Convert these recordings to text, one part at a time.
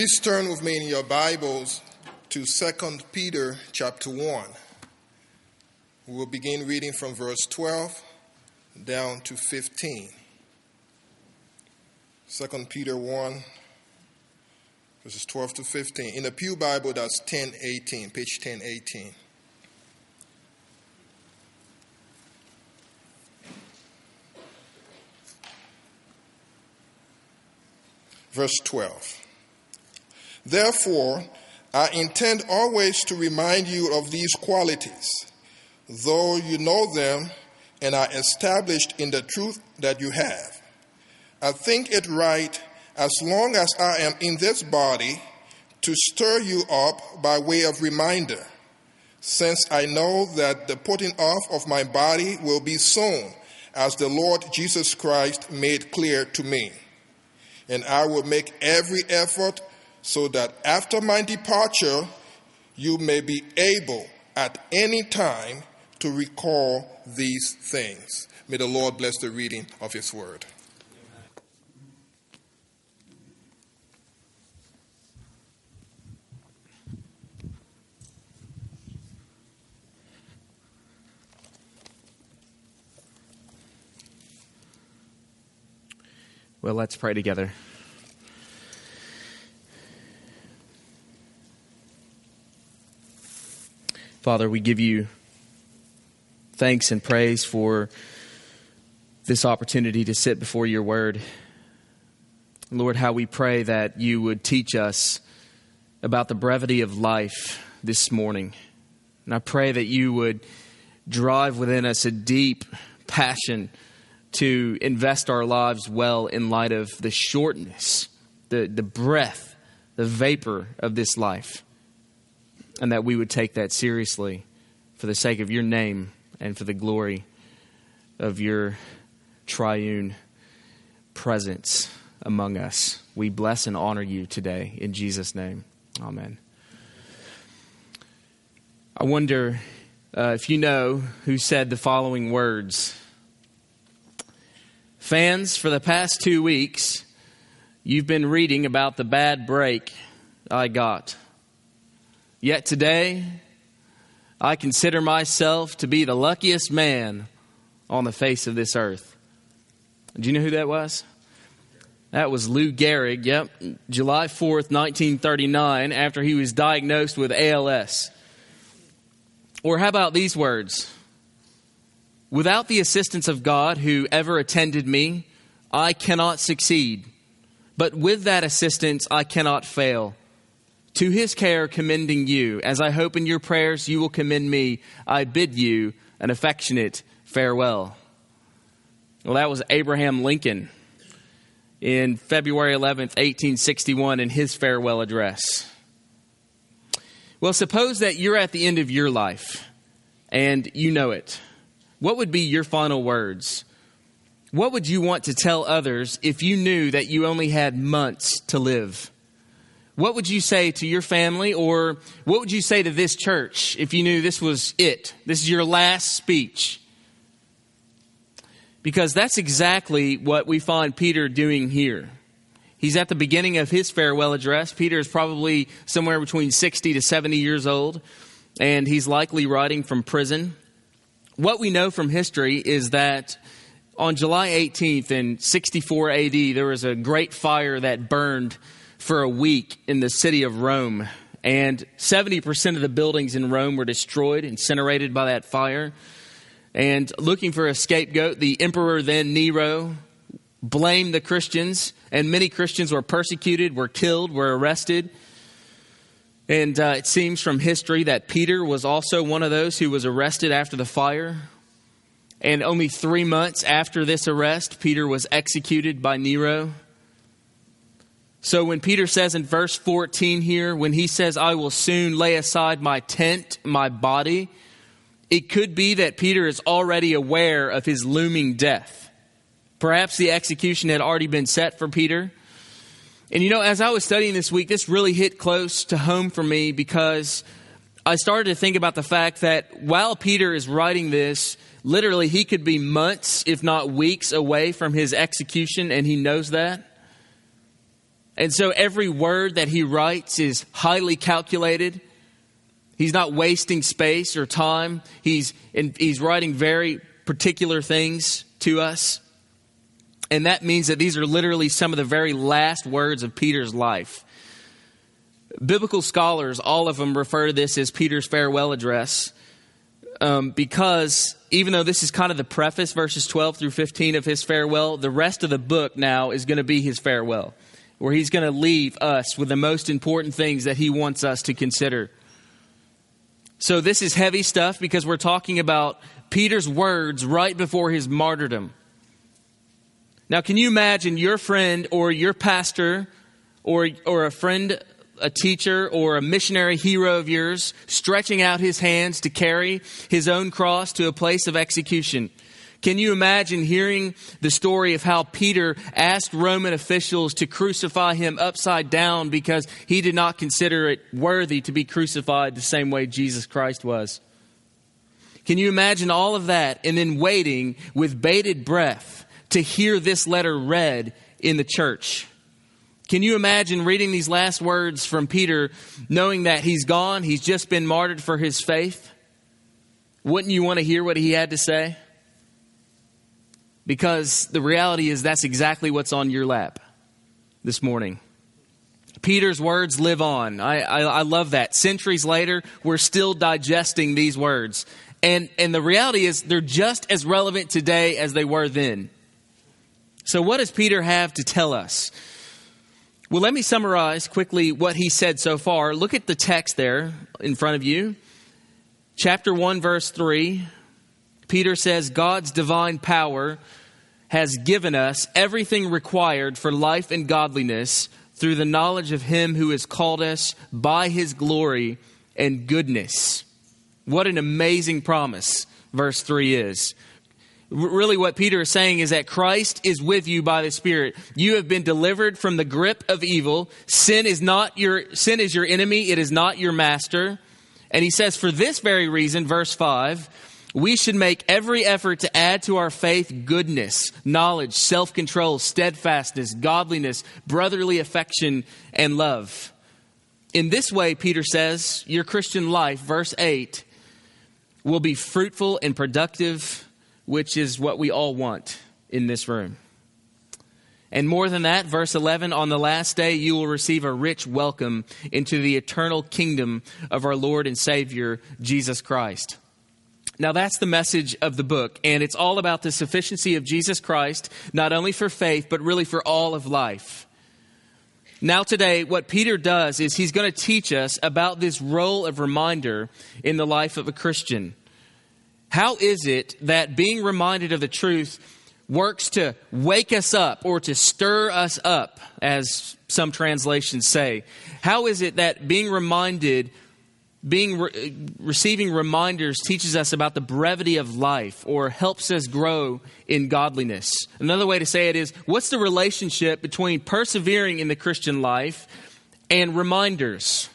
Please turn with me in your Bibles to 2 Peter chapter 1. We will begin reading from verse 12 down to 15. 2 Peter 1, verses 12 to 15. In the Pew Bible, that's 1018, page 1018. Verse 12. Therefore, I intend always to remind you of these qualities, though you know them and are established in the truth that you have. I think it right, as long as I am in this body, to stir you up by way of reminder, since I know that the putting off of my body will be soon, as the Lord Jesus Christ made clear to me. And I will make every effort so that after my departure, you may be able at any time to recall these things. May the Lord bless the reading of His word. Well, let's pray together. Father, we give you thanks and praise for this opportunity to sit before your word. Lord, how we pray that you would teach us about the brevity of life this morning. And I pray that you would drive within us a deep passion to invest our lives well in light of the shortness, the, the breath, the vapor of this life and that we would take that seriously for the sake of your name and for the glory of your triune presence among us. We bless and honor you today in Jesus' name. Amen. I wonder uh, if you know who said the following words. Fans, for the past two weeks, you've been reading about the bad break I got Yet today, I consider myself to be the luckiest man on the face of this earth. Do you know who that was? That was Lou Gehrig, yep, July 4th, 1939, after he was diagnosed with ALS. Or how about these words? Without the assistance of God who ever attended me, I cannot succeed. But with that assistance, I cannot fail. To his care commending you, as I hope in your prayers you will commend me, I bid you an affectionate farewell. Well, that was Abraham Lincoln in February 11th, 1861, in his farewell address. Well, suppose that you're at the end of your life and you know it. What would be your final words? What would you want to tell others if you knew that you only had months to live? What would you say to your family, or what would you say to this church if you knew this was it? This is your last speech. Because that's exactly what we find Peter doing here. He's at the beginning of his farewell address. Peter is probably somewhere between 60 to 70 years old, and he's likely writing from prison. What we know from history is that on July 18th in 64 AD, there was a great fire that burned for a week in the city of Rome. And 70% of the buildings in Rome were destroyed, incinerated by that fire. And looking for a scapegoat, the emperor then, Nero, blamed the Christians. And many Christians were persecuted, were killed, were arrested. And uh, it seems from history that Peter was also one of those who was arrested after the fire. And only three months after this arrest, Peter was executed by Nero. So when Peter says in verse 14 here, when he says, I will soon lay aside my tent, my body, it could be that Peter is already aware of his looming death. Perhaps the execution had already been set for Peter. And you know, as I was studying this week, this really hit close to home for me because I started to think about the fact that while Peter is writing this, literally he could be months, if not weeks, away from his execution, and he knows that. And so every word that he writes is highly calculated. He's not wasting space or time. He's, he's writing very particular things to us. And that means that these are literally some of the very last words of Peter's life. Biblical scholars, all of them refer to this as Peter's farewell address um, because even though this is kind of the preface, verses 12 through 15 of his farewell, the rest of the book now is going to be his farewell, where he's going to leave us with the most important things that he wants us to consider. So, this is heavy stuff because we're talking about Peter's words right before his martyrdom. Now, can you imagine your friend or your pastor or, or a friend a teacher or a missionary hero of yours stretching out his hands to carry his own cross to a place of execution. Can you imagine hearing the story of how Peter asked Roman officials to crucify him upside down because he did not consider it worthy to be crucified the same way Jesus Christ was? Can you imagine all of that and then waiting with bated breath to hear this letter read in the church? Can you imagine reading these last words from Peter, knowing that he's gone, he's just been martyred for his faith? Wouldn't you want to hear what he had to say? Because the reality is that's exactly what's on your lap this morning. Peter's words live on. I, I, I, love that. Centuries later, we're still digesting these words. And, and the reality is they're just as relevant today as they were then. So, what does Peter have to tell us? Well, let me summarize quickly what he said so far. Look at the text there in front of you. Chapter 1, verse 3. Peter says, God's divine power has given us everything required for life and godliness through the knowledge of Him who has called us by His glory and goodness. What an amazing promise, verse 3 is really what Peter is saying is that Christ is with you by the Spirit. You have been delivered from the grip of evil. Sin is not your sin is your enemy, it is not your master. And he says for this very reason, verse 5, we should make every effort to add to our faith goodness, knowledge, self-control, steadfastness, godliness, brotherly affection, and love. In this way, Peter says, your Christian life, verse 8, will be fruitful and productive which is what we all want in this room. And more than that, verse 11, on the last day you will receive a rich welcome into the eternal kingdom of our Lord and Savior, Jesus Christ. Now, that's the message of the book, and it's all about the sufficiency of Jesus Christ, not only for faith, but really for all of life. Now, today, what Peter does is he's going to teach us about this role of reminder in the life of a Christian. How is it that being reminded of the truth works to wake us up or to stir us up, as some translations say? How is it that being reminded, being re- receiving reminders teaches us about the brevity of life or helps us grow in godliness? Another way to say it is what's the relationship between persevering in the Christian life and reminders?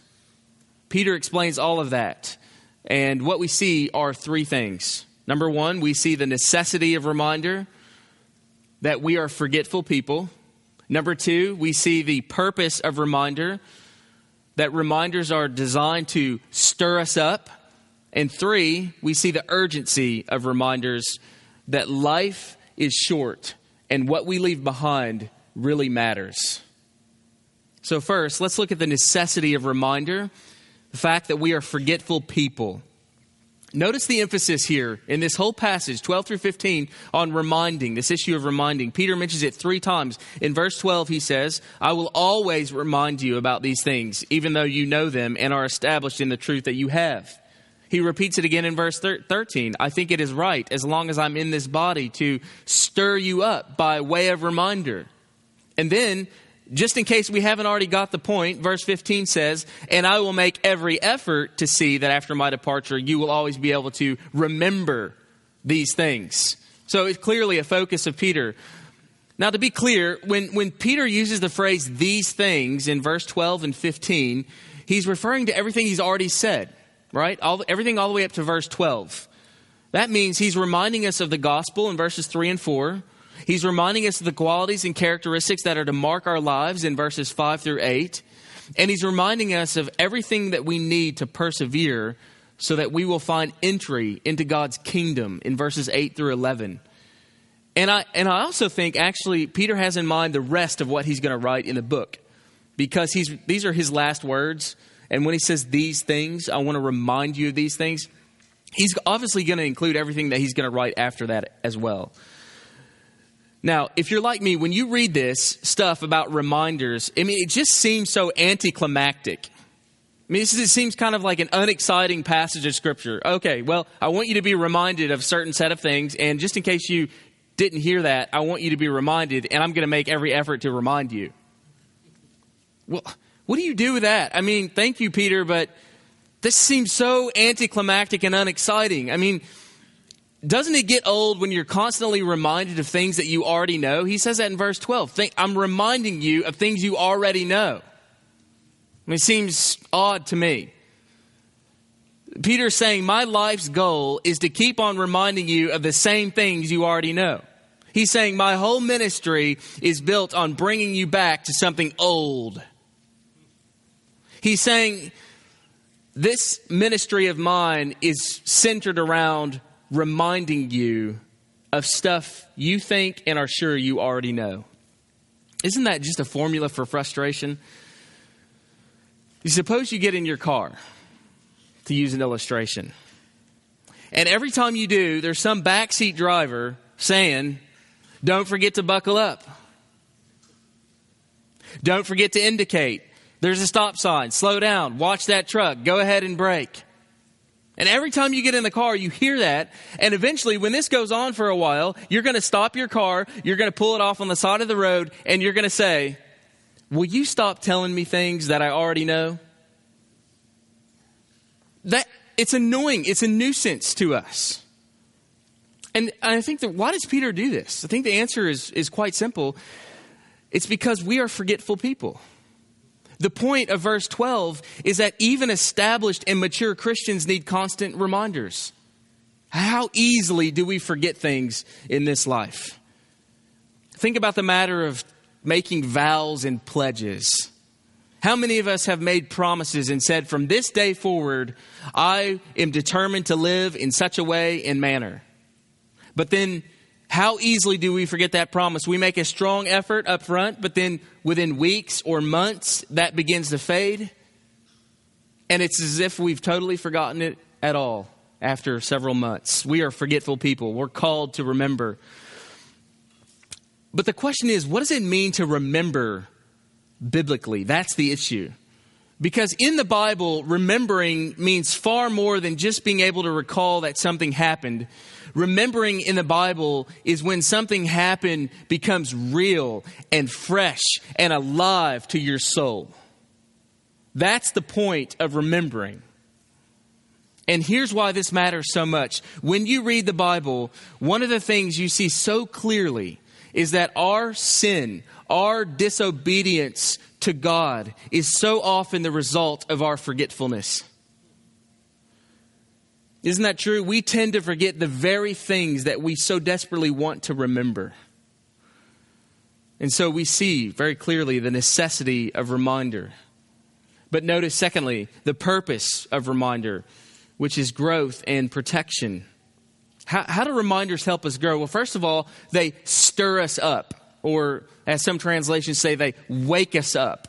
Peter explains all of that. And what we see are three things. Number one, we see the necessity of reminder that we are forgetful people. Number two, we see the purpose of reminder that reminders are designed to stir us up. And three, we see the urgency of reminders that life is short and what we leave behind really matters. So, first, let's look at the necessity of reminder the fact that we are forgetful people. Notice the emphasis here in this whole passage, 12 through 15, on reminding, this issue of reminding. Peter mentions it three times. In verse 12, he says, I will always remind you about these things, even though you know them and are established in the truth that you have. He repeats it again in verse 13. I think it is right, as long as I'm in this body, to stir you up by way of reminder. And then just in case we haven't already got the point, verse 15 says, And I will make every effort to see that after my departure, you will always be able to remember these things. So it's clearly a focus of Peter. Now, to be clear, when, when Peter uses the phrase these things in verse 12 and 15, he's referring to everything he's already said, right? All, everything all the way up to verse 12. That means he's reminding us of the gospel in verses 3 and 4 He's reminding us of the qualities and characteristics that are to mark our lives in verses 5 through 8. And he's reminding us of everything that we need to persevere so that we will find entry into God's kingdom in verses 8 through 11. And I, and I also think actually Peter has in mind the rest of what he's going to write in the book because he's, these are his last words. And when he says these things, I want to remind you of these things. He's obviously going to include everything that he's going to write after that as well. Now, if you're like me, when you read this stuff about reminders, I mean, it just seems so anticlimactic. I mean, this, it seems kind of like an unexciting passage of Scripture. Okay, well, I want you to be reminded of a certain set of things, and just in case you didn't hear that, I want you to be reminded, and I'm going to make every effort to remind you. Well, what do you do with that? I mean, thank you, Peter, but this seems so anticlimactic and unexciting. I mean, doesn't it get old when you're constantly reminded of things that you already know? He says that in verse 12. Think, I'm reminding you of things you already know. I mean, it seems odd to me. Peter's saying, My life's goal is to keep on reminding you of the same things you already know. He's saying, My whole ministry is built on bringing you back to something old. He's saying, This ministry of mine is centered around reminding you of stuff you think and are sure you already know. Isn't that just a formula for frustration? You suppose you get in your car, to use an illustration, and every time you do, there's some backseat driver saying, Don't forget to buckle up. Don't forget to indicate. There's a stop sign. Slow down. Watch that truck. Go ahead and brake. And every time you get in the car, you hear that. And eventually, when this goes on for a while, you're going to stop your car, you're going to pull it off on the side of the road, and you're going to say, Will you stop telling me things that I already know? That it's annoying. It's a nuisance to us. And I think that why does Peter do this? I think the answer is, is quite simple. It's because we are forgetful people. The point of verse 12 is that even established and mature Christians need constant reminders. How easily do we forget things in this life? Think about the matter of making vows and pledges. How many of us have made promises and said, from this day forward, I am determined to live in such a way and manner? But then, how easily do we forget that promise? We make a strong effort up front, but then within weeks or months, that begins to fade. And it's as if we've totally forgotten it at all after several months. We are forgetful people. We're called to remember. But the question is, what does it mean to remember biblically? That's the issue. Because in the Bible, remembering means far more than just being able to recall that something happened. Remembering in the Bible is when something happened becomes real and fresh and alive to your soul. That's the point of remembering. And here's why this matters so much. When you read the Bible, one of the things you see so clearly is that our sin, our disobedience to God is so often the result of our forgetfulness. Isn't that true? We tend to forget the very things that we so desperately want to remember. And so we see very clearly the necessity of reminder. But notice, secondly, the purpose of reminder, which is growth and protection. How, how do reminders help us grow? Well, first of all, they stir us up, or as some translations say, they wake us up.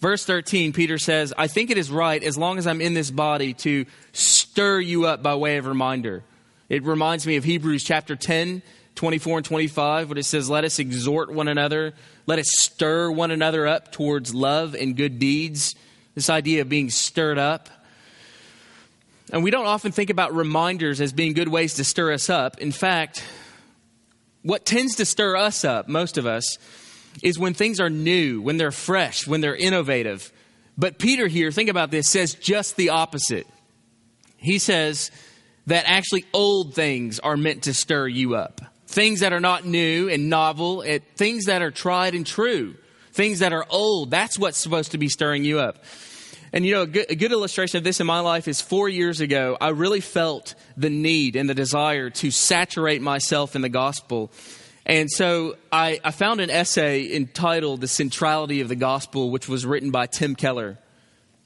Verse 13, Peter says, I think it is right, as long as I'm in this body, to stir you up by way of reminder. It reminds me of Hebrews chapter 10, 24 and 25, where it says, Let us exhort one another, let us stir one another up towards love and good deeds. This idea of being stirred up. And we don't often think about reminders as being good ways to stir us up. In fact, what tends to stir us up, most of us, is when things are new, when they're fresh, when they're innovative. But Peter here, think about this, says just the opposite. He says that actually old things are meant to stir you up. Things that are not new and novel, things that are tried and true, things that are old, that's what's supposed to be stirring you up. And you know, a good, a good, illustration of this in my life is four years ago, I really felt the need and the desire to saturate myself in the gospel. And so I, I found an essay entitled The Centrality of the Gospel, which was written by Tim Keller.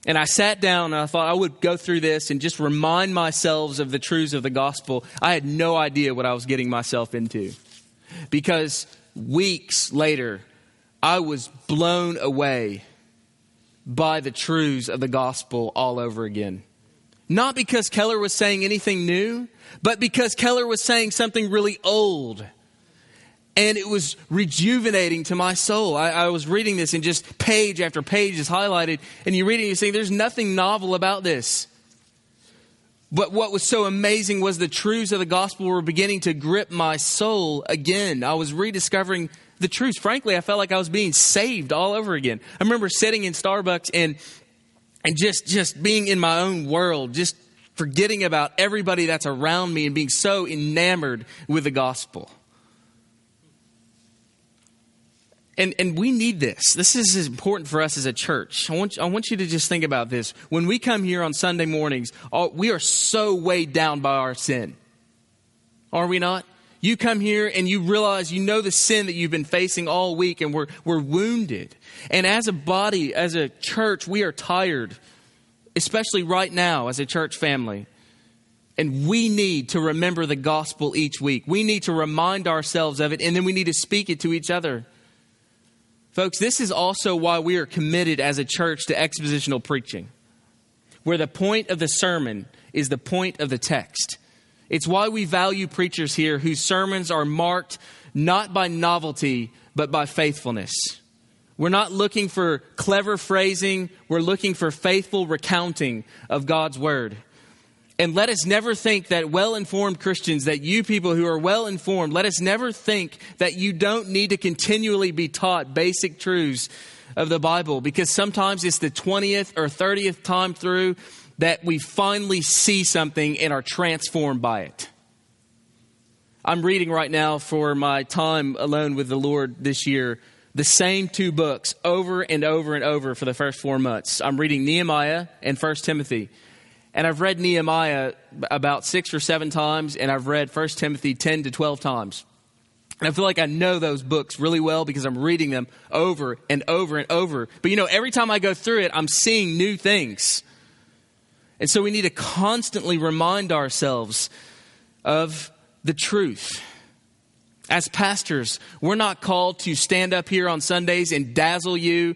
And I sat down and I thought I would go through this and just remind myself of the truths of the gospel. I had no idea what I was getting myself into. Because weeks later, I was blown away by the truths of the gospel all over again. Not because Keller was saying anything new, but because Keller was saying something really old. And it was rejuvenating to my soul. I, I was reading this and just page after page is highlighted, and you read it and you say, There's nothing novel about this. But what was so amazing was the truths of the gospel were beginning to grip my soul again. I was rediscovering the truth. Frankly, I felt like I was being saved all over again. I remember sitting in Starbucks and and just just being in my own world, just forgetting about everybody that's around me and being so enamored with the gospel. And, and we need this. This is important for us as a church. I want, I want you to just think about this. When we come here on Sunday mornings, all, we are so weighed down by our sin. Are we not? You come here and you realize you know the sin that you've been facing all week and we're, we're wounded. And as a body, as a church, we are tired, especially right now as a church family. And we need to remember the gospel each week. We need to remind ourselves of it and then we need to speak it to each other. Folks, this is also why we are committed as a church to expositional preaching, where the point of the sermon is the point of the text. It's why we value preachers here whose sermons are marked not by novelty, but by faithfulness. We're not looking for clever phrasing, we're looking for faithful recounting of God's word. And let us never think that well informed Christians, that you people who are well informed, let us never think that you don't need to continually be taught basic truths of the Bible because sometimes it's the 20th or 30th time through that we finally see something and are transformed by it. I'm reading right now for my time alone with the Lord this year the same two books over and over and over for the first four months. I'm reading Nehemiah and First Timothy. And I've read Nehemiah about six or seven times, and I've read 1 Timothy 10 to 12 times. And I feel like I know those books really well because I'm reading them over and over and over. But you know, every time I go through it, I'm seeing new things. And so we need to constantly remind ourselves of the truth. As pastors, we're not called to stand up here on Sundays and dazzle you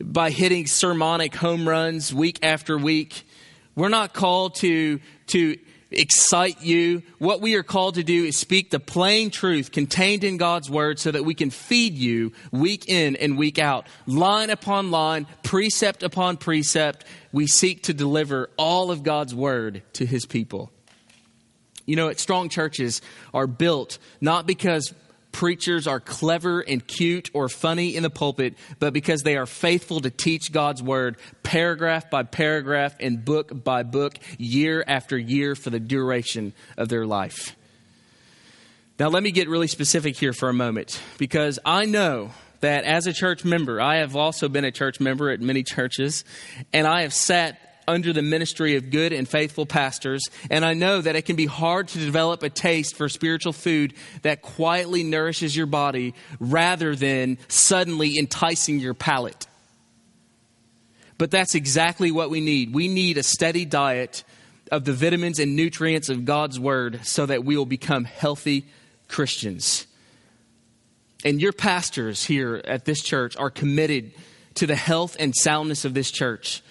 by hitting sermonic home runs week after week. We're not called to, to excite you. What we are called to do is speak the plain truth contained in God's word so that we can feed you week in and week out, line upon line, precept upon precept. We seek to deliver all of God's word to his people. You know, strong churches are built not because preachers are clever and cute or funny in the pulpit, but because they are faithful to teach God's word paragraph by paragraph and book by book, year after year for the duration of their life. Now, let me get really specific here for a moment because I know that as a church member, I have also been a church member at many churches, and I have sat under the ministry of good and faithful pastors, and I know that it can be hard to develop a taste for spiritual food that quietly nourishes your body rather than suddenly enticing your palate. But that's exactly what we need. We need a steady diet of the vitamins and nutrients of God's Word so that we will become healthy Christians. And your pastors here at this church are committed to the health and soundness of this church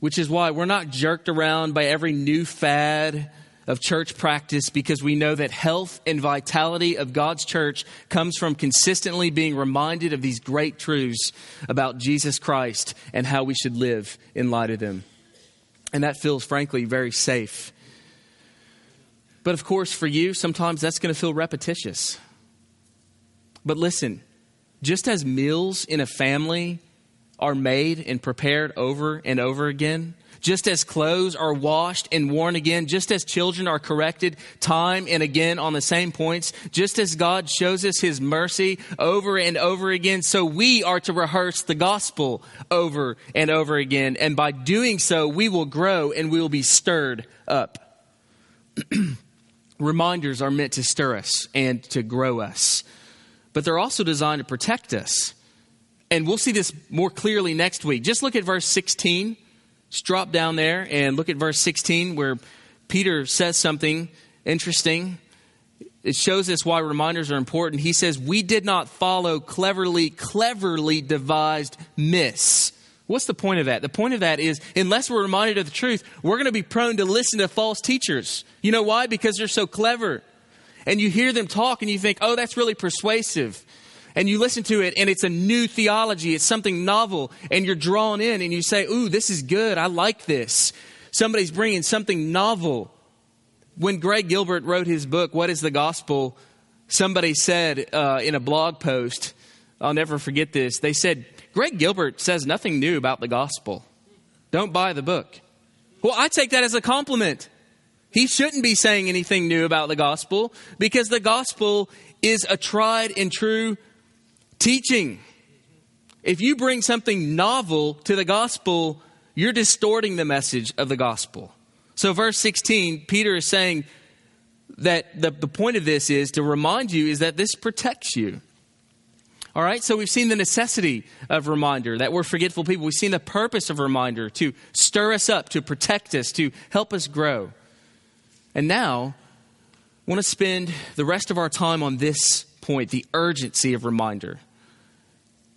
which is why we're not jerked around by every new fad of church practice because we know that health and vitality of God's church comes from consistently being reminded of these great truths about Jesus Christ and how we should live in light of them. And that feels, frankly, very safe. But of course, for you, sometimes that's going to feel repetitious. But listen, just as meals in a family are made and prepared over and over again, Just as clothes are washed and worn again, just as children are corrected time and again on the same points, just as God shows us his mercy over and over again, so we are to rehearse the gospel over and over again. And by doing so, we will grow and we will be stirred up. Reminders are meant to stir us and to grow us, but they're also designed to protect us. And we'll see this more clearly next week. Just look at verse 16 just drop down there and look at verse 16 where Peter says something interesting. It shows us why reminders are important. He says, We did not follow cleverly, cleverly devised myths. What's the point of that? The point of that is, unless we're reminded of the truth, we're going to be prone to listen to false teachers. You know why? Because they're so clever. And you hear them talk and you think, oh, that's really persuasive and you listen to it and it's a new theology, it's something novel, and you're drawn in and you say, Ooh, this is good, I like this. Somebody's bringing something novel. When Greg Gilbert wrote his book, What is the Gospel? Somebody said uh, in a blog post, I'll never forget this, they said, Greg Gilbert says nothing new about the gospel. Don't buy the book. Well, I take that as a compliment. He shouldn't be saying anything new about the gospel because the gospel is a tried and true Teaching. If you bring something novel to the gospel, you're distorting the message of the gospel. So, verse 16, Peter is saying that the, the point of this is to remind you is that this protects you. All right, so we've seen the necessity of reminder, that we're forgetful people. We've seen the purpose of reminder to stir us up, to protect us, to help us grow. And now, I want to spend the rest of our time on this point the urgency of reminder.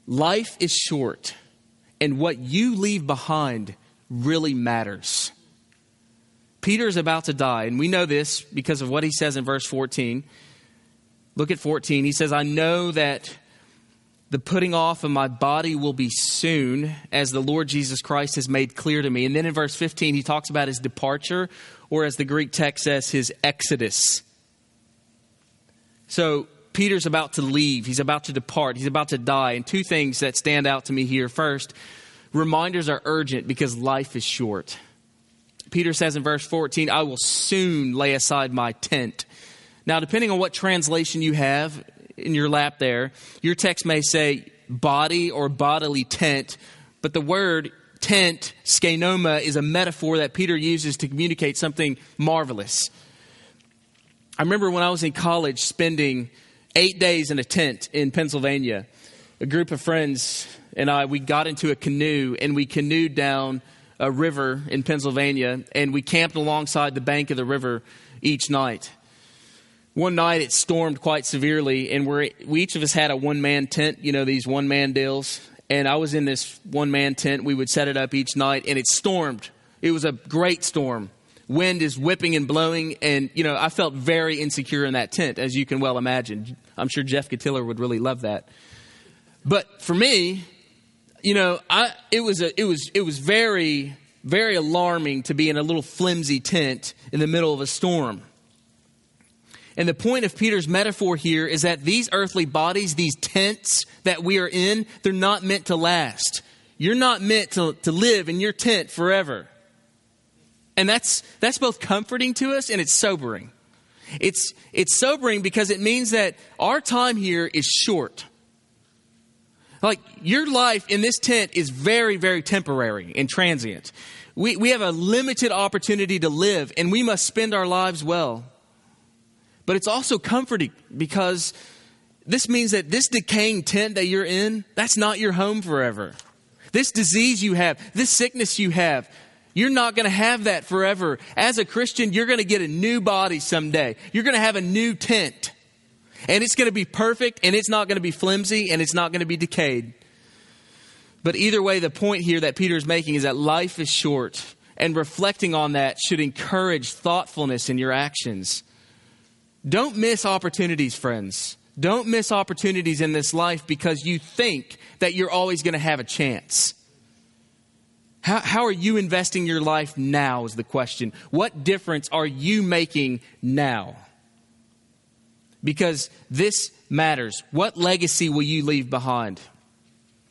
Life is short, and what you leave behind really matters. Peter is about to die, and we know this because of what he says in verse 14. Look at 14. He says, I know that the putting off of my body will be soon, as the Lord Jesus Christ has made clear to me. And then in verse 15, he talks about his departure, or as the Greek text says, his exodus. So Peter's about to leave, he's about to depart, he's about to die. And two things that stand out to me here. First, reminders are urgent because life is short. Peter says in verse 14, I will soon lay aside my tent. Now, depending on what translation you have in your lap there, your text may say body or bodily tent, but the word tent, skenoma, is a metaphor that Peter uses to communicate something marvelous. I remember when I was in college spending eight days in a tent in Pennsylvania. A group of friends and I, we got into a canoe and we canoed down a river in Pennsylvania and we camped alongside the bank of the river each night. One night it stormed quite severely and we we each of us had a one man tent, you know, these one man deals. And I was in this one man tent. We would set it up each night and it stormed. It was a great storm wind is whipping and blowing and you know i felt very insecure in that tent as you can well imagine i'm sure jeff Gatiller would really love that but for me you know i it was a it was it was very very alarming to be in a little flimsy tent in the middle of a storm and the point of Peter's metaphor here is that these earthly bodies, these tents that we are in, they're not meant to last. You're not meant to, to live in your tent forever. And that's, that's both comforting to us and it's sobering. It's, it's sobering because it means that our time here is short. Like, your life in this tent is very, very temporary and transient. We, we have a limited opportunity to live, and we must spend our lives well. But it's also comforting because this means that this decaying tent that you're in, that's not your home forever. This disease you have, this sickness you have, you're not going to have that forever. As a Christian, you're going to get a new body someday. You're going to have a new tent. And it's going to be perfect, and it's not going to be flimsy, and it's not going to be decayed. But either way, the point here that Peter is making is that life is short, and reflecting on that should encourage thoughtfulness in your actions. Don't miss opportunities, friends. Don't miss opportunities in this life because you think that you're always going to have a chance. How, how are you investing your life now is the question. What difference are you making now? Because this matters. What legacy will you leave behind?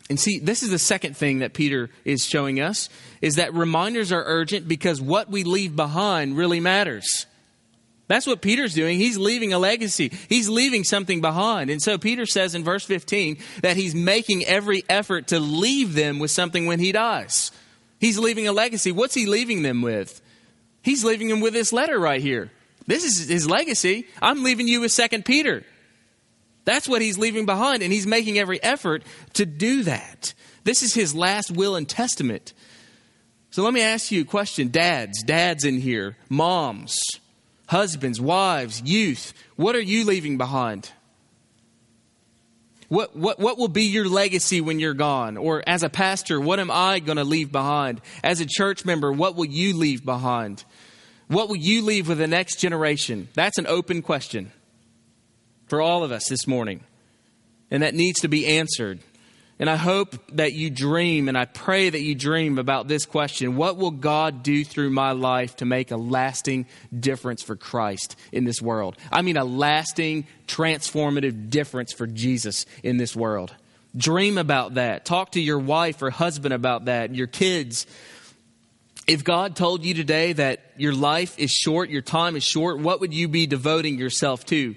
And see, this is the second thing that Peter is showing us is that reminders are urgent because what we leave behind really matters. That's what Peter's doing. He's leaving a legacy. He's leaving something behind. And so Peter says in verse 15 that he's making every effort to leave them with something when he dies. He's leaving a legacy. What's he leaving them with? He's leaving them with this letter right here. This is his legacy. I'm leaving you with Second Peter. That's what he's leaving behind, and he's making every effort to do that. This is his last will and testament. So let me ask you a question dads, dads in here, moms, husbands, wives, youth, what are you leaving behind? What, what, what will be your legacy when you're gone? Or as a pastor, what am I going to leave behind? As a church member, what will you leave behind? What will you leave with the next generation? That's an open question for all of us this morning. And that needs to be answered. And I hope that you dream, and I pray that you dream about this question What will God do through my life to make a lasting difference for Christ in this world? I mean, a lasting, transformative difference for Jesus in this world. Dream about that. Talk to your wife or husband about that, your kids. If God told you today that your life is short, your time is short, what would you be devoting yourself to?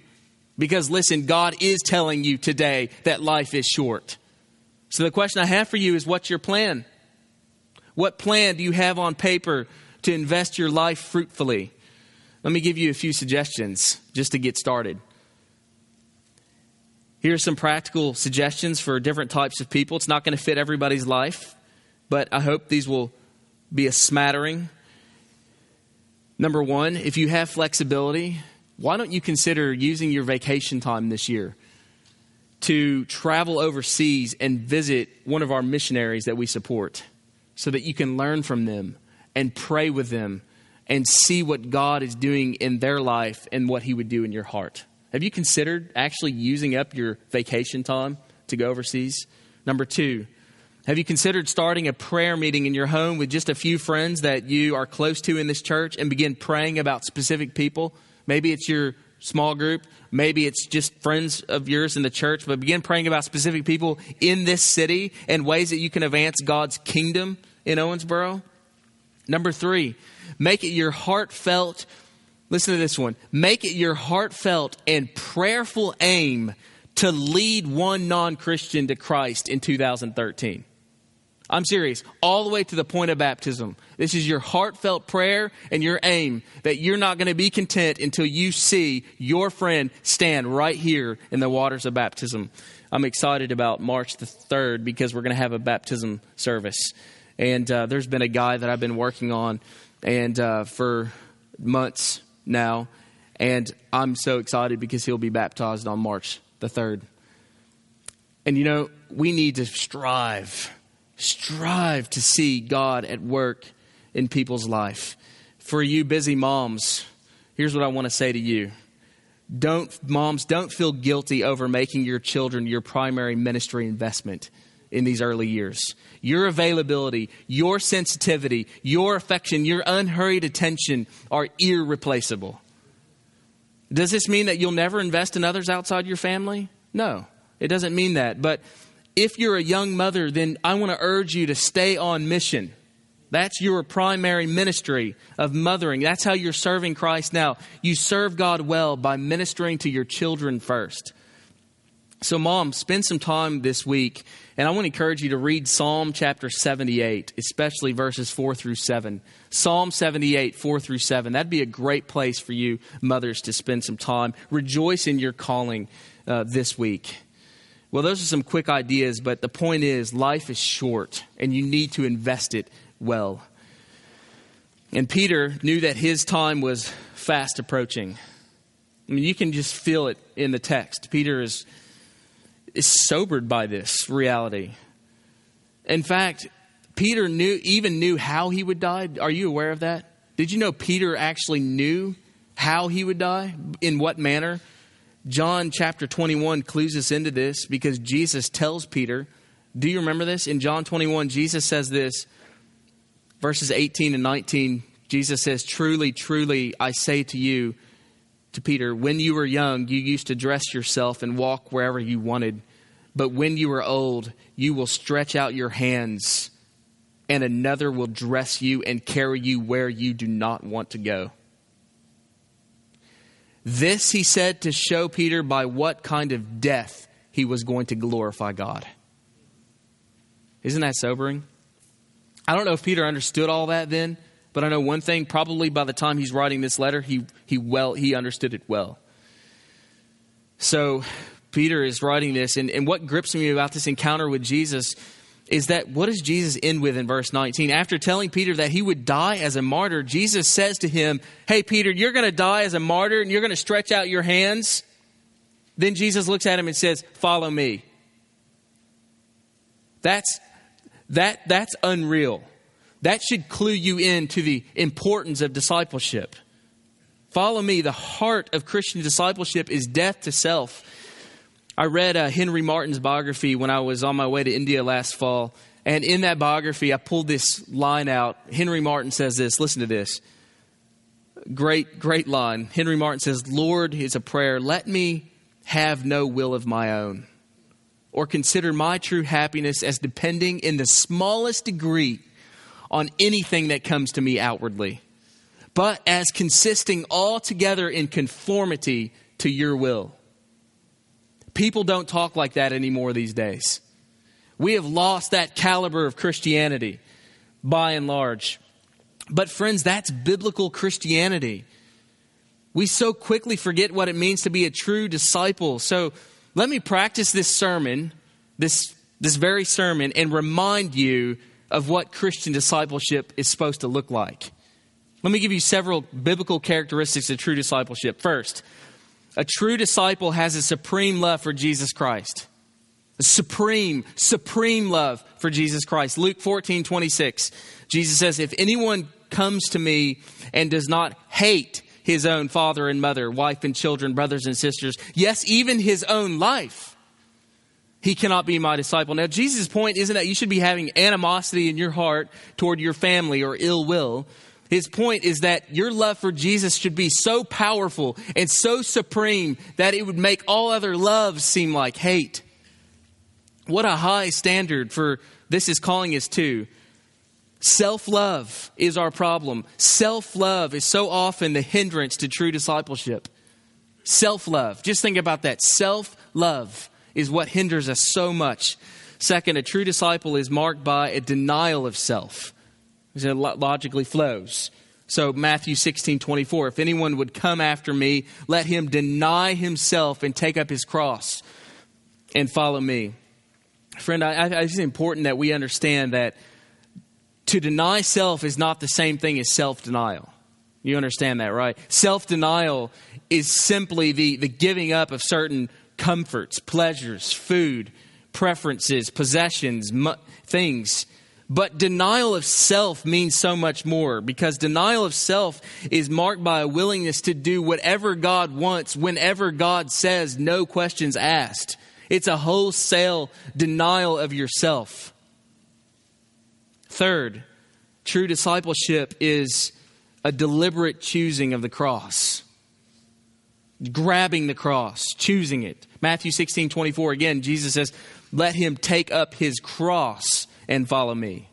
Because listen, God is telling you today that life is short. So the question I have for you is what's your plan? What plan do you have on paper to invest your life fruitfully? Let me give you a few suggestions just to get started. Here are some practical suggestions for different types of people. It's not going to fit everybody's life, but I hope these will be a smattering. Number one, if you have flexibility, why don't you consider using your vacation time this year to travel overseas and visit one of our missionaries that we support so that you can learn from them and pray with them and see what God is doing in their life and what He would do in your heart? Have you considered actually using up your vacation time to go overseas? Number two, have you considered starting a prayer meeting in your home with just a few friends that you are close to in this church and begin praying about specific people? Maybe it's your small group. Maybe it's just friends of yours in the church, but begin praying about specific people in this city and ways that you can advance God's kingdom in Owensboro. Number three, make it your heartfelt, listen to this one, make it your heartfelt and prayerful aim to lead one non Christian to Christ in 2013. I'm serious. All the way to the point of baptism. This is your heartfelt prayer and your aim that you're not going to be content until you see your friend stand right here in the waters of baptism. I'm excited about March the 3rd because we're going to have a baptism service. And uh, there's been a guy that I've been working on and uh, for months now. And I'm so excited because he'll be baptized on March the 3rd. And you know, we need to strive Strive to see God at work in people's life. For you busy moms, here's what I want to say to you. Don't moms, don't feel guilty over making your children your primary ministry investment in these early years. Your availability, your sensitivity, your affection, your unhurried attention are irreplaceable. Does this mean that you'll never invest in others outside your family? No, it doesn't mean that. But if you're a young mother, then I want to urge you to stay on mission. That's your primary ministry of mothering. That's how you're serving Christ now. You serve God well by ministering to your children first. So, mom, spend some time this week, and I want to encourage you to read Psalm chapter 78, especially verses 4 through 7. Psalm 78, 4 through 7. That'd be a great place for you, mothers, to spend some time. Rejoice in your calling uh, this week. Well, those are some quick ideas, but the point is life is short and you need to invest it well. And Peter knew that his time was fast approaching. I mean, you can just feel it in the text. Peter is, is sobered by this reality. In fact, Peter knew even knew how he would die. Are you aware of that? Did you know Peter actually knew how he would die? In what manner? John chapter 21 clues us into this because Jesus tells Peter, do you remember this? In John 21, Jesus says this, verses 18 and 19. Jesus says, Truly, truly, I say to you, to Peter, when you were young, you used to dress yourself and walk wherever you wanted. But when you are old, you will stretch out your hands, and another will dress you and carry you where you do not want to go. This he said to show Peter by what kind of death he was going to glorify God. Isn't that sobering? I don't know if Peter understood all that then, but I know one thing, probably by the time he's writing this letter, he, he well he understood it well. So Peter is writing this, and, and what grips me about this encounter with Jesus is that what does Jesus end with in verse 19? After telling Peter that he would die as a martyr, Jesus says to him, Hey, Peter, you're going to die as a martyr and you're going to stretch out your hands. Then Jesus looks at him and says, Follow me. That's, that, that's unreal. That should clue you in to the importance of discipleship. Follow me. The heart of Christian discipleship is death to self. I read uh, Henry Martyn's biography when I was on my way to India last fall. And in that biography, I pulled this line out. Henry Martyn says this listen to this. Great, great line. Henry Martyn says, Lord, is a prayer, let me have no will of my own, or consider my true happiness as depending in the smallest degree on anything that comes to me outwardly, but as consisting altogether in conformity to your will. People don't talk like that anymore these days. We have lost that caliber of Christianity by and large. But, friends, that's biblical Christianity. We so quickly forget what it means to be a true disciple. So, let me practice this sermon, this, this very sermon, and remind you of what Christian discipleship is supposed to look like. Let me give you several biblical characteristics of true discipleship. First, a true disciple has a supreme love for Jesus Christ. A supreme, supreme love for Jesus Christ. Luke 14, 26. Jesus says, If anyone comes to me and does not hate his own father and mother, wife and children, brothers and sisters, yes, even his own life, he cannot be my disciple. Now, Jesus' point isn't that you should be having animosity in your heart toward your family or ill will. His point is that your love for Jesus should be so powerful and so supreme that it would make all other loves seem like hate. What a high standard for this is calling us to. Self love is our problem. Self love is so often the hindrance to true discipleship. Self love. Just think about that. Self love is what hinders us so much. Second, a true disciple is marked by a denial of self. It logically flows. So Matthew 16, 24, if anyone would come after me, let him deny himself and take up his cross and follow me. Friend, I, I, it's important that we understand that to deny self is not the same thing as self denial. You understand that, right? Self denial is simply the, the giving up of certain comforts, pleasures, food, preferences, possessions, mu- things but denial of self means so much more because denial of self is marked by a willingness to do whatever God wants whenever God says, no questions asked. It's a wholesale denial of yourself. Third, true discipleship is a deliberate choosing of the cross. Grabbing the cross, choosing it. Matthew 16, 24, again, Jesus says, Let him take up his cross and follow me.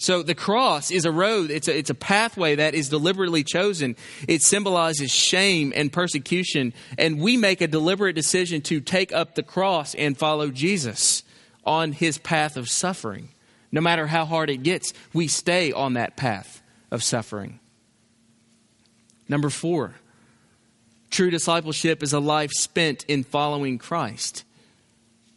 So the cross is a road, it's a, it's a pathway that is deliberately chosen. It symbolizes shame and persecution, and we make a deliberate decision to take up the cross and follow Jesus on his path of suffering. No matter how hard it gets, we stay on that path of suffering. Number four, true discipleship is a life spent in following Christ.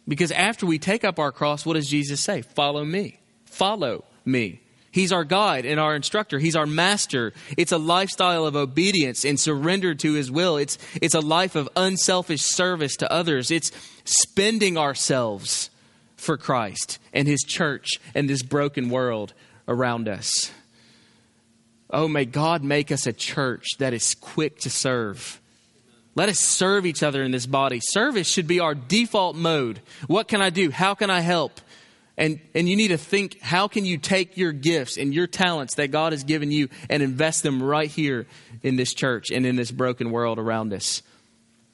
Because after we take up our cross, what does Jesus say? Follow me. Follow me. He's our guide and our instructor. He's our master. It's a lifestyle of obedience and surrender to his will. It's, it's a life of unselfish service to others. It's spending ourselves for Christ and his church and this broken world around us. Oh, may God make us a church that is quick to serve let us serve each other in this body. Service should be our default mode. What can I do? How can I help? And, and you need to think how can you take your gifts and your talents that God has given you and invest them right here in this church and in this broken world around us?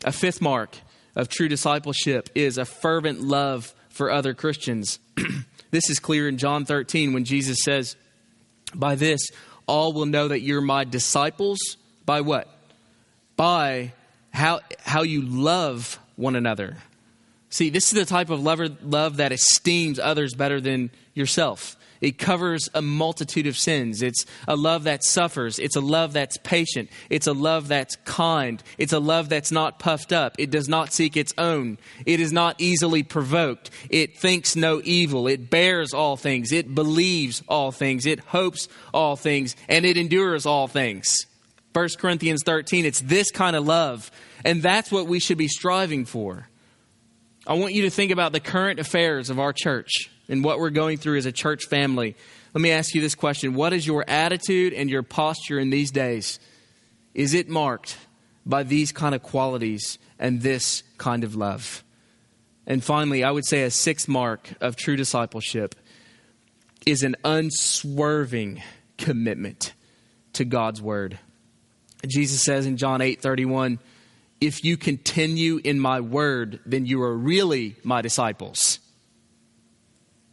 A fifth mark of true discipleship is a fervent love for other Christians. this is clear in John 13 when Jesus says, By this, all will know that you're my disciples. By what? By how, how you love one another. See, this is the type of love, love that esteems others better than yourself. It covers a multitude of sins. It's a love that suffers. It's a love that's patient. It's a love that's kind. It's a love that's not puffed up. It does not seek its own. It is not easily provoked. It thinks no evil. It bears all things. It believes all things. It hopes all things. And it endures all things. 1 Corinthians 13, it's this kind of love. And that's what we should be striving for. I want you to think about the current affairs of our church and what we're going through as a church family. Let me ask you this question What is your attitude and your posture in these days? Is it marked by these kind of qualities and this kind of love? And finally, I would say a sixth mark of true discipleship is an unswerving commitment to God's word. Jesus says in John 8 31, if you continue in my word, then you are really my disciples.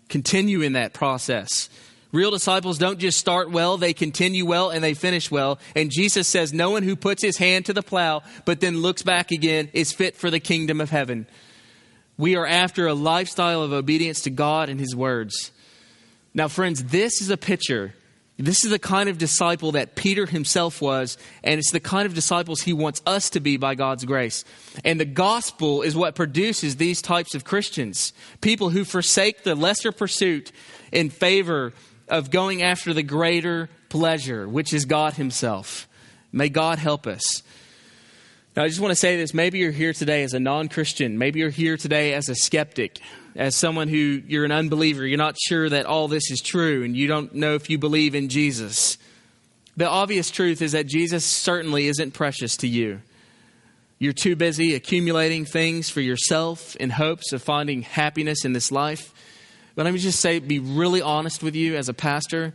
Continue in that process. Real disciples don't just start well, they continue well and they finish well. And Jesus says, No one who puts his hand to the plow but then looks back again is fit for the kingdom of heaven. We are after a lifestyle of obedience to God and his words. Now, friends, this is a picture this is the kind of disciple that Peter himself was, and it's the kind of disciples he wants us to be by God's grace. And the gospel is what produces these types of Christians people who forsake the lesser pursuit in favor of going after the greater pleasure, which is God Himself. May God help us. Now, I just want to say this. Maybe you're here today as a non Christian. Maybe you're here today as a skeptic as someone who you're an unbeliever, you're not sure that all this is true, and you don't know if you believe in Jesus. The obvious truth is that Jesus certainly isn't precious to you. You're too busy accumulating things for yourself in hopes of finding happiness in this life. But let me just say, be really honest with you as a pastor.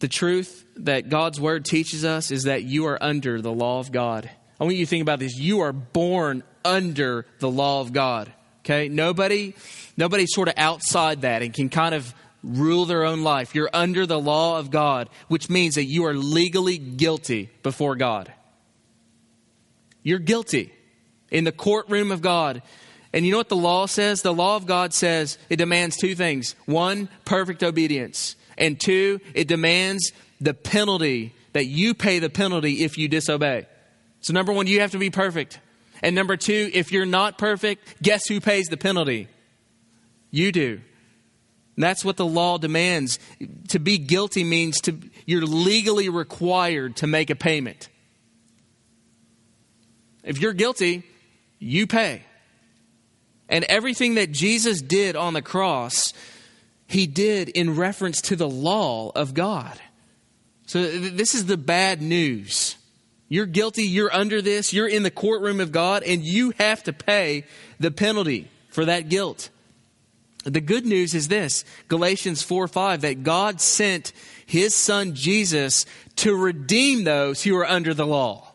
The truth that God's word teaches us is that you are under the law of God. I want you to think about this. You are born under the law of God. Okay? Nobody, nobody's sort of outside that and can kind of rule their own life. You're under the law of God, which means that you are legally guilty before God. You're guilty in the courtroom of God. And you know what the law says? The law of God says it demands two things one, perfect obedience, and two, it demands the penalty that you pay the penalty if you disobey. So, number one, you have to be perfect. And number two, if you're not perfect, guess who pays the penalty? You do. And that's what the law demands. To be guilty means to you're legally required to make a payment. If you're guilty, you pay. And everything that Jesus did on the cross, he did in reference to the law of God. So this is the bad news. You're guilty. You're under this. You're in the courtroom of God, and you have to pay the penalty for that guilt. The good news is this Galatians 4 5 that God sent his son Jesus to redeem those who are under the law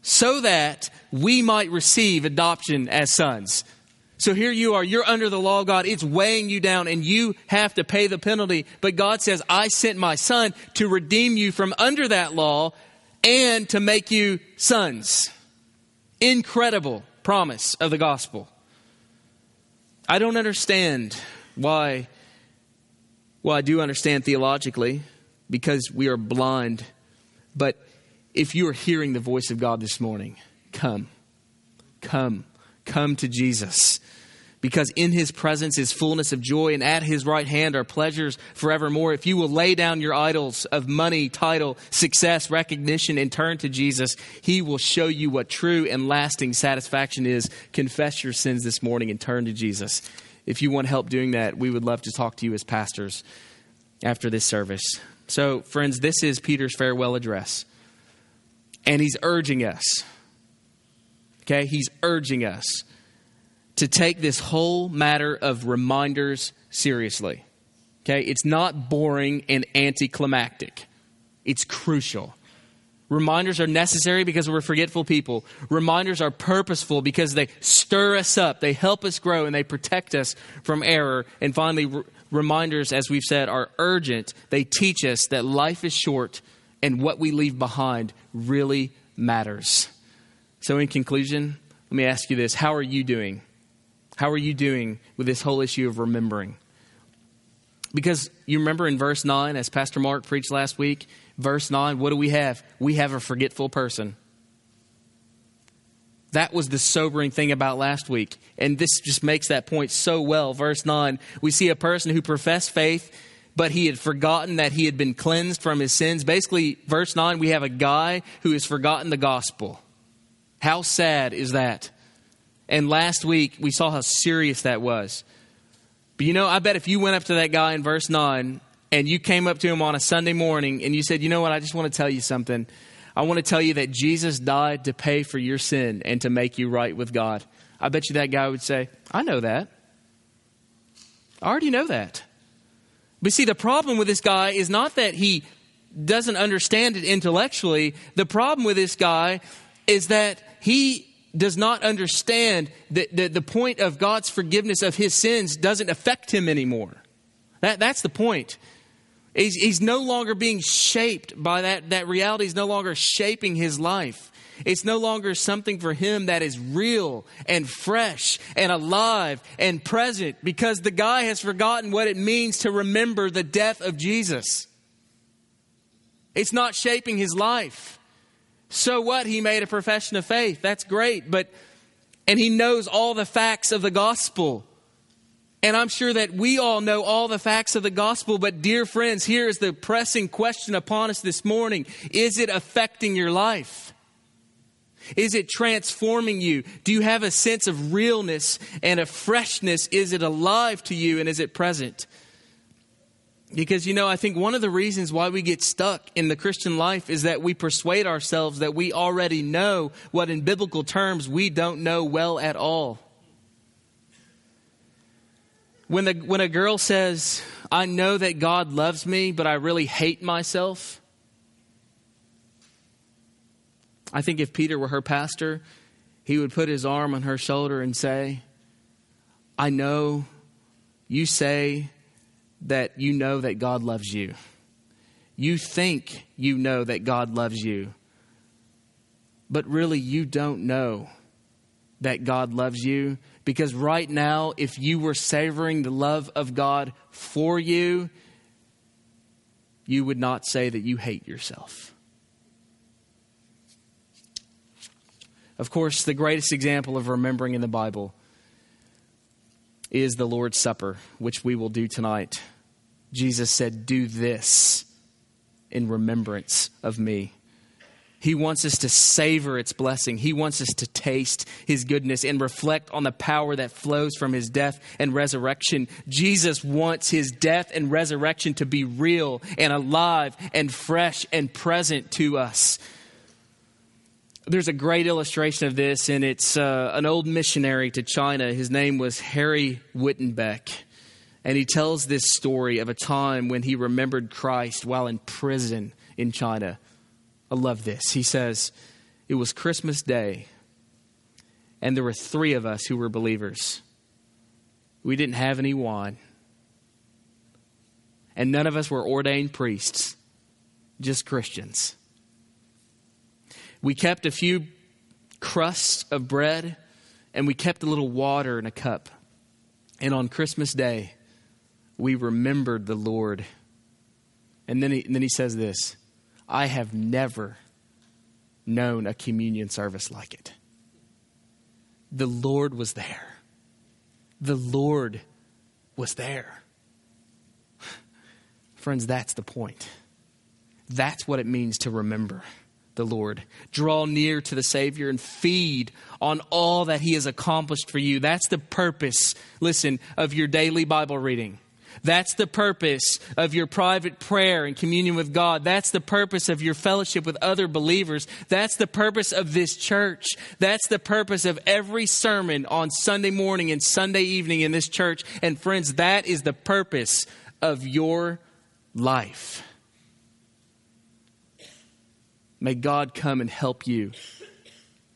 so that we might receive adoption as sons. So here you are, you're under the law God. It's weighing you down and you have to pay the penalty. But God says, I sent my son to redeem you from under that law and to make you sons. Incredible promise of the gospel. I don't understand why, well, I do understand theologically because we are blind. But if you are hearing the voice of God this morning, come, come, come to Jesus because in his presence is fullness of joy, and at his right hand are pleasures forevermore. If you will lay down your idols of money, title, success, recognition, and turn to Jesus, he will show you what true and lasting satisfaction is. Confess your sins this morning and turn to Jesus. If you want help doing that, we would love to talk to you as pastors after this service. So, friends, this is Peter's farewell address. And he's urging us. Okay? He's urging us to take this whole matter of reminders seriously. Okay? It's not boring and anticlimactic, it's crucial. Reminders are necessary because we're forgetful people. Reminders are purposeful because they stir us up, they help us grow, and they protect us from error. And finally, re- reminders, as we've said, are urgent. They teach us that life is short and what we leave behind really matters. So, in conclusion, let me ask you this How are you doing? How are you doing with this whole issue of remembering? Because you remember in verse 9, as Pastor Mark preached last week, verse 9, what do we have? We have a forgetful person. That was the sobering thing about last week. And this just makes that point so well. Verse 9, we see a person who professed faith, but he had forgotten that he had been cleansed from his sins. Basically, verse 9, we have a guy who has forgotten the gospel. How sad is that? And last week, we saw how serious that was. But you know, I bet if you went up to that guy in verse 9 and you came up to him on a Sunday morning and you said, You know what, I just want to tell you something. I want to tell you that Jesus died to pay for your sin and to make you right with God. I bet you that guy would say, I know that. I already know that. But see, the problem with this guy is not that he doesn't understand it intellectually. The problem with this guy is that he does not understand that the, the point of God's forgiveness of his sins doesn't affect him anymore. That, that's the point. He's, he's no longer being shaped by that, that reality. He's no longer shaping his life. It's no longer something for him that is real and fresh and alive and present because the guy has forgotten what it means to remember the death of Jesus. It's not shaping his life. So what? He made a profession of faith. That's great. But, and he knows all the facts of the gospel. And I'm sure that we all know all the facts of the gospel. But, dear friends, here is the pressing question upon us this morning Is it affecting your life? Is it transforming you? Do you have a sense of realness and a freshness? Is it alive to you and is it present? Because, you know, I think one of the reasons why we get stuck in the Christian life is that we persuade ourselves that we already know what, in biblical terms, we don't know well at all. When, the, when a girl says, I know that God loves me, but I really hate myself, I think if Peter were her pastor, he would put his arm on her shoulder and say, I know you say that you know that God loves you. You think you know that God loves you, but really you don't know that God loves you because right now, if you were savoring the love of God for you, you would not say that you hate yourself. Of course, the greatest example of remembering in the Bible is the Lord's Supper, which we will do tonight. Jesus said, Do this in remembrance of me. He wants us to savor its blessing. He wants us to taste his goodness and reflect on the power that flows from his death and resurrection. Jesus wants his death and resurrection to be real and alive and fresh and present to us. There's a great illustration of this, and it's uh, an old missionary to China. His name was Harry Wittenbeck. And he tells this story of a time when he remembered Christ while in prison in China. I love this. He says, It was Christmas Day, and there were three of us who were believers. We didn't have any wine, and none of us were ordained priests, just Christians. We kept a few crusts of bread, and we kept a little water in a cup. And on Christmas Day, we remembered the Lord. And then he, and then he says this I have never known a communion service like it. The Lord was there. The Lord was there. Friends, that's the point. That's what it means to remember the Lord. Draw near to the Savior and feed on all that He has accomplished for you. That's the purpose, listen, of your daily Bible reading. That's the purpose of your private prayer and communion with God. That's the purpose of your fellowship with other believers. That's the purpose of this church. That's the purpose of every sermon on Sunday morning and Sunday evening in this church. And friends, that is the purpose of your life. May God come and help you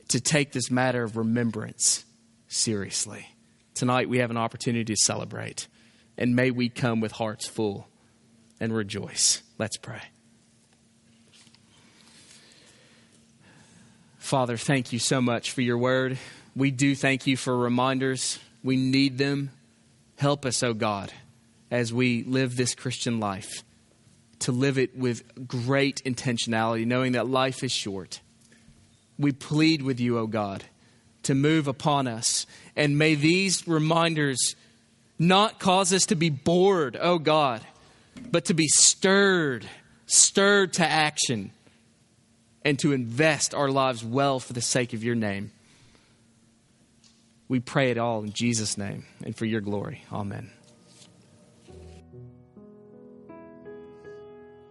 to take this matter of remembrance seriously. Tonight we have an opportunity to celebrate, and may we come with hearts full and rejoice. Let's pray. Father, thank you so much for your word. We do thank you for reminders. We need them. Help us, O oh God, as we live this Christian life, to live it with great intentionality, knowing that life is short. We plead with you, O God, to move upon us. And may these reminders not cause us to be bored, O God, but to be stirred, stirred to action, and to invest our lives well for the sake of your name. We pray it all in Jesus' name and for your glory. Amen.